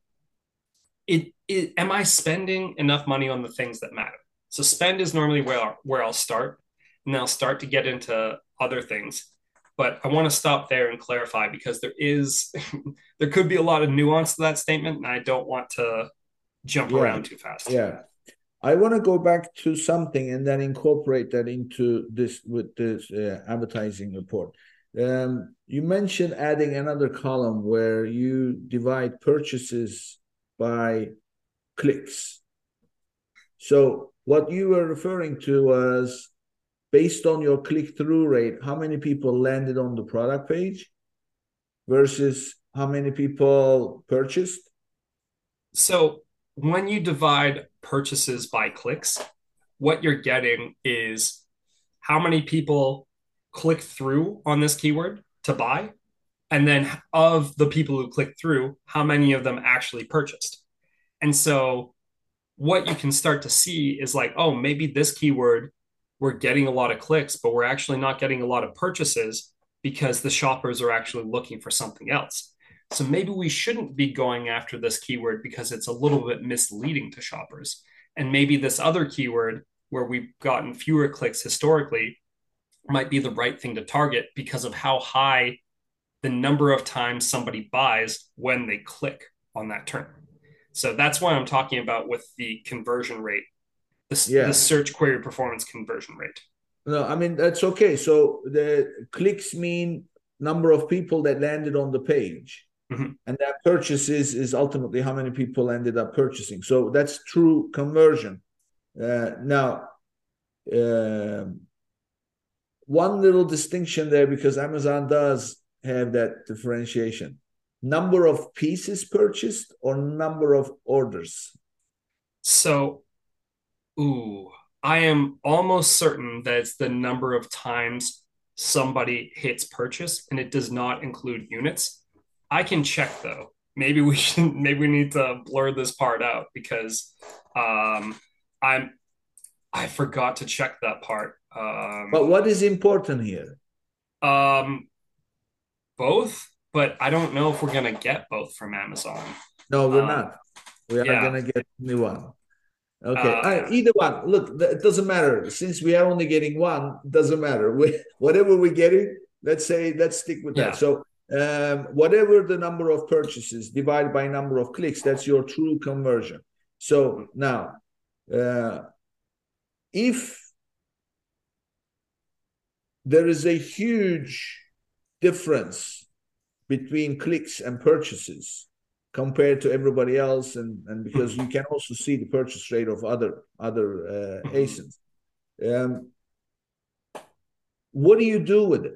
it, it, am I spending enough money on the things that matter? So spend is normally where I'll, where I'll start. now start to get into other things. But I want to stop there and clarify because there is there could be a lot of nuance to that statement, and I don't want to jump yeah. around too fast. Yeah. I want to go back to something and then incorporate that into this with this uh, advertising report. Um, you mentioned adding another column where you divide purchases by clicks. So what you were referring to was based on your click-through rate, how many people landed on the product page versus how many people purchased? So when you divide purchases by clicks, what you're getting is how many people click through on this keyword to buy. And then of the people who click through, how many of them actually purchased. And so what you can start to see is like, oh, maybe this keyword, we're getting a lot of clicks, but we're actually not getting a lot of purchases because the shoppers are actually looking for something else. So maybe we shouldn't be going after this keyword because it's a little bit misleading to shoppers. And maybe this other keyword where we've gotten fewer clicks historically might be the right thing to target because of how high the number of times somebody buys when they click on that term. So that's why I'm talking about with the conversion rate, the, yeah. the search query performance conversion rate. No, I mean that's okay. So the clicks mean number of people that landed on the page. Mm-hmm. And that purchases is ultimately how many people ended up purchasing. So that's true conversion. Uh, now, uh, one little distinction there because Amazon does have that differentiation number of pieces purchased or number of orders? So, ooh, I am almost certain that it's the number of times somebody hits purchase and it does not include units. I can check though. Maybe we should maybe we need to blur this part out because um I'm I forgot to check that part. Um But what is important here? Um both, but I don't know if we're gonna get both from Amazon. No, we're um, not. We are yeah. gonna get only one. Okay, uh, right, either one. Look, it doesn't matter since we are only getting one. Doesn't matter. We, whatever we're getting, let's say let's stick with that. So um, whatever the number of purchases divided by number of clicks, that's your true conversion. So now, uh, if there is a huge difference between clicks and purchases compared to everybody else and, and because you can also see the purchase rate of other other uh, ASINs. Um, what do you do with it?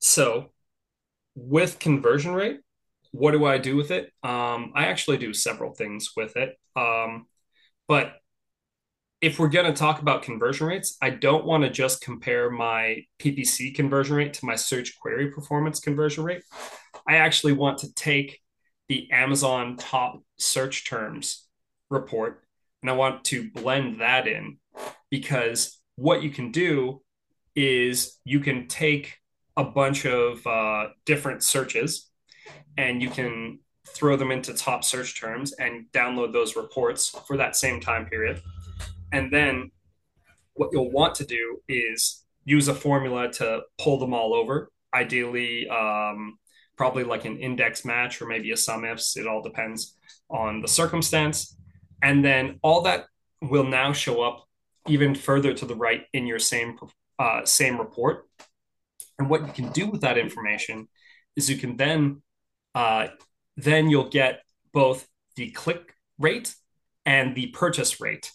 So, with conversion rate, what do I do with it? Um, I actually do several things with it. Um, but if we're going to talk about conversion rates, I don't want to just compare my PPC conversion rate to my search query performance conversion rate. I actually want to take the Amazon top search terms report and I want to blend that in because what you can do is you can take a bunch of uh, different searches and you can throw them into top search terms and download those reports for that same time period. And then what you'll want to do is use a formula to pull them all over. Ideally, um, probably like an index match or maybe a SUMIFS. It all depends on the circumstance. And then all that will now show up even further to the right in your same uh, same report. And what you can do with that information is you can then uh, then you'll get both the click rate and the purchase rate,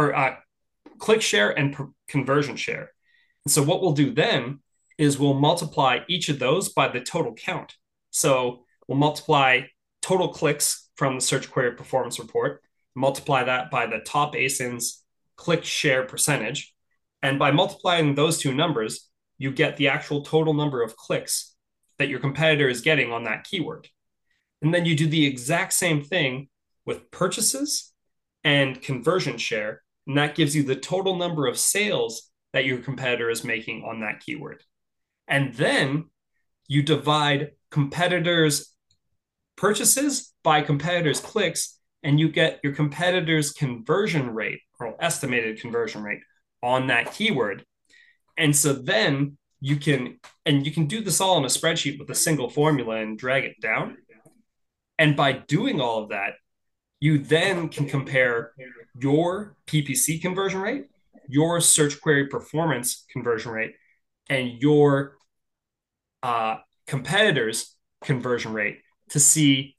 or uh, click share and per- conversion share. And so what we'll do then is we'll multiply each of those by the total count. So we'll multiply total clicks from the search query performance report, multiply that by the top ASIN's click share percentage. And by multiplying those two numbers, you get the actual total number of clicks that your competitor is getting on that keyword. And then you do the exact same thing with purchases and conversion share. And that gives you the total number of sales that your competitor is making on that keyword. And then you divide competitors' purchases by competitors' clicks, and you get your competitors' conversion rate or estimated conversion rate on that keyword. And so then you can, and you can do this all in a spreadsheet with a single formula and drag it down. And by doing all of that, you then can compare your PPC conversion rate, your search query performance conversion rate, and your uh, competitors' conversion rate to see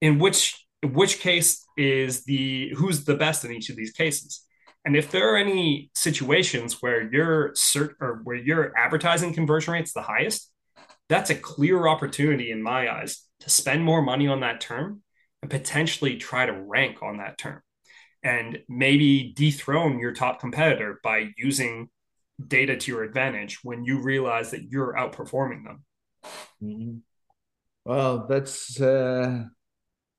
in which which case is the who's the best in each of these cases. And if there are any situations where your search or where your advertising conversion rate's the highest, that's a clear opportunity in my eyes to spend more money on that term and potentially try to rank on that term and maybe dethrone your top competitor by using data to your advantage when you realize that you're outperforming them. Mm-hmm. Well, that's uh,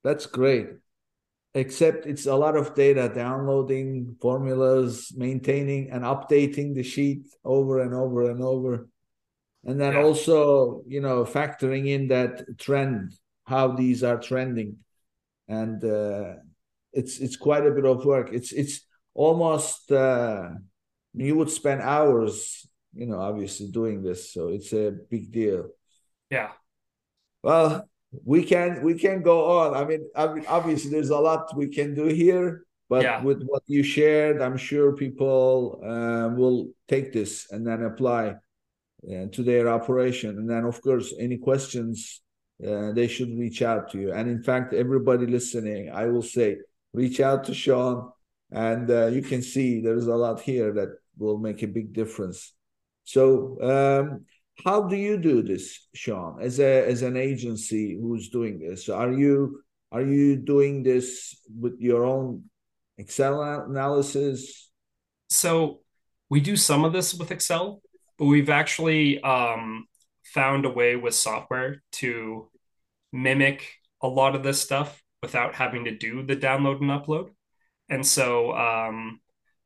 that's great. Except it's a lot of data downloading formulas, maintaining and updating the sheet over and over and over. And then yeah. also, you know, factoring in that trend, how these are trending. And uh, it's it's quite a bit of work. It's it's almost uh, you would spend hours, you know, obviously doing this. So it's a big deal. Yeah. Well, we can we can go on. I mean, obviously there's a lot we can do here, but yeah. with what you shared, I'm sure people uh, will take this and then apply uh, to their operation. And then, of course, any questions uh, they should reach out to you. And in fact, everybody listening, I will say, reach out to Sean, and uh, you can see there's a lot here that will make a big difference. So. Um, how do you do this sean as a as an agency who's doing this are you are you doing this with your own excel analysis so we do some of this with excel but we've actually um, found a way with software to mimic a lot of this stuff without having to do the download and upload and so um,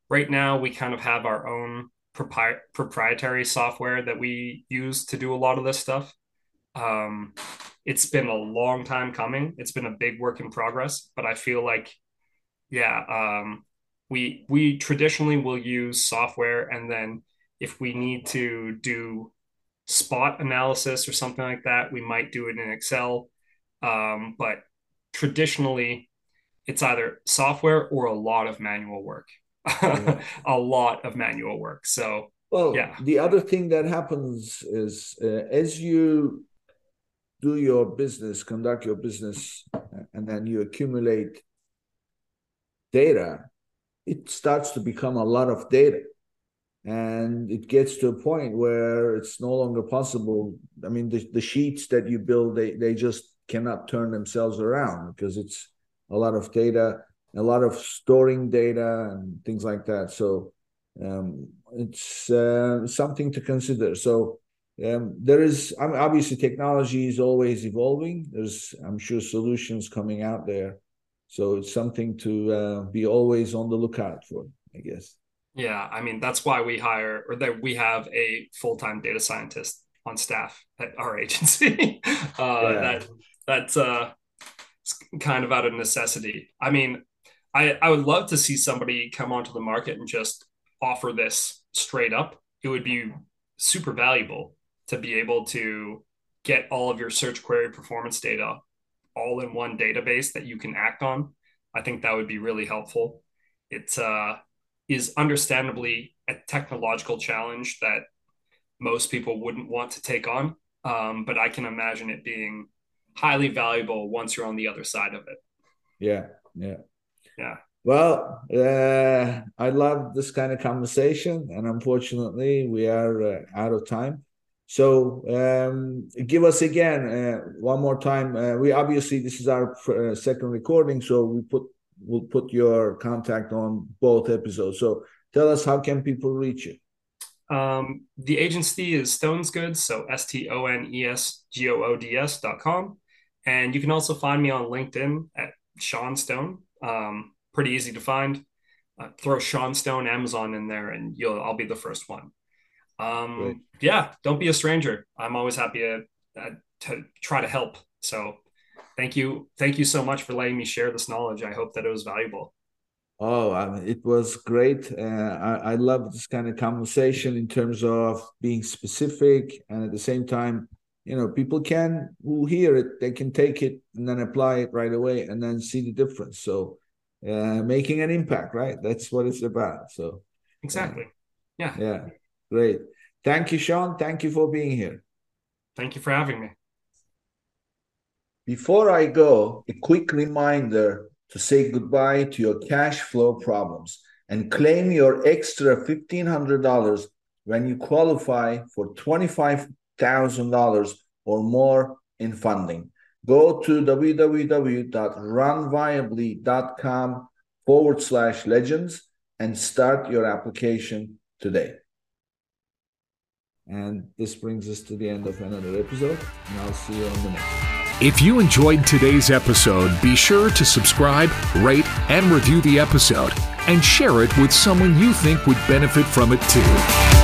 right now we kind of have our own propri- proprietary software that we use to do a lot of this stuff. Um, it's been a long time coming. It's been a big work in progress, but I feel like, yeah, um, we we traditionally will use software, and then if we need to do spot analysis or something like that, we might do it in Excel. Um, but traditionally, it's either software or a lot of manual work. a lot of manual work. So, well, yeah. The other thing that happens is uh, as you do your business, conduct your business, and then you accumulate data, it starts to become a lot of data. And it gets to a point where it's no longer possible. I mean, the, the sheets that you build, they, they just cannot turn themselves around because it's a lot of data a lot of storing data and things like that. So um, it's uh, something to consider. So um, there is I mean, obviously technology is always evolving. There's I'm sure solutions coming out there. So it's something to uh, be always on the lookout for, I guess. Yeah, I mean that's why we hire or that we have a full time data scientist on staff at our agency. uh, yeah. That that's uh, kind of out of necessity. I mean, I, I would love to see somebody come onto the market and just offer this straight up. It would be super valuable to be able to get all of your search query performance data all in one database that you can act on. I think that would be really helpful. It uh, is understandably a technological challenge that most people wouldn't want to take on, um, but I can imagine it being highly valuable once you're on the other side of it. Yeah, yeah. Yeah. Well, uh, I love this kind of conversation, and unfortunately, we are uh, out of time. So, um, give us again uh, one more time. Uh, we obviously this is our uh, second recording, so we put we'll put your contact on both episodes. So, tell us how can people reach you. Um, the agency is Stone's Goods, so S T O N E S G O O D S dot com, and you can also find me on LinkedIn at Sean Stone. Um, pretty easy to find. Uh, throw Sean Stone Amazon in there, and you'll I'll be the first one. Um, yeah, don't be a stranger. I'm always happy to, uh, to try to help. So, thank you, thank you so much for letting me share this knowledge. I hope that it was valuable. Oh, mean, it was great. Uh, I, I love this kind of conversation in terms of being specific and at the same time, you know, people can who hear it, they can take it and then apply it right away and then see the difference. So, uh, making an impact, right? That's what it's about. So, exactly. Yeah. Yeah. Great. Thank you, Sean. Thank you for being here. Thank you for having me. Before I go, a quick reminder to say goodbye to your cash flow problems and claim your extra $1,500 when you qualify for $25,000 or more in funding. Go to www.runviably.com forward slash legends and start your application today. And this brings us to the end of another episode, and I'll see you on the next. If you enjoyed today's episode, be sure to subscribe, rate, and review the episode, and share it with someone you think would benefit from it too.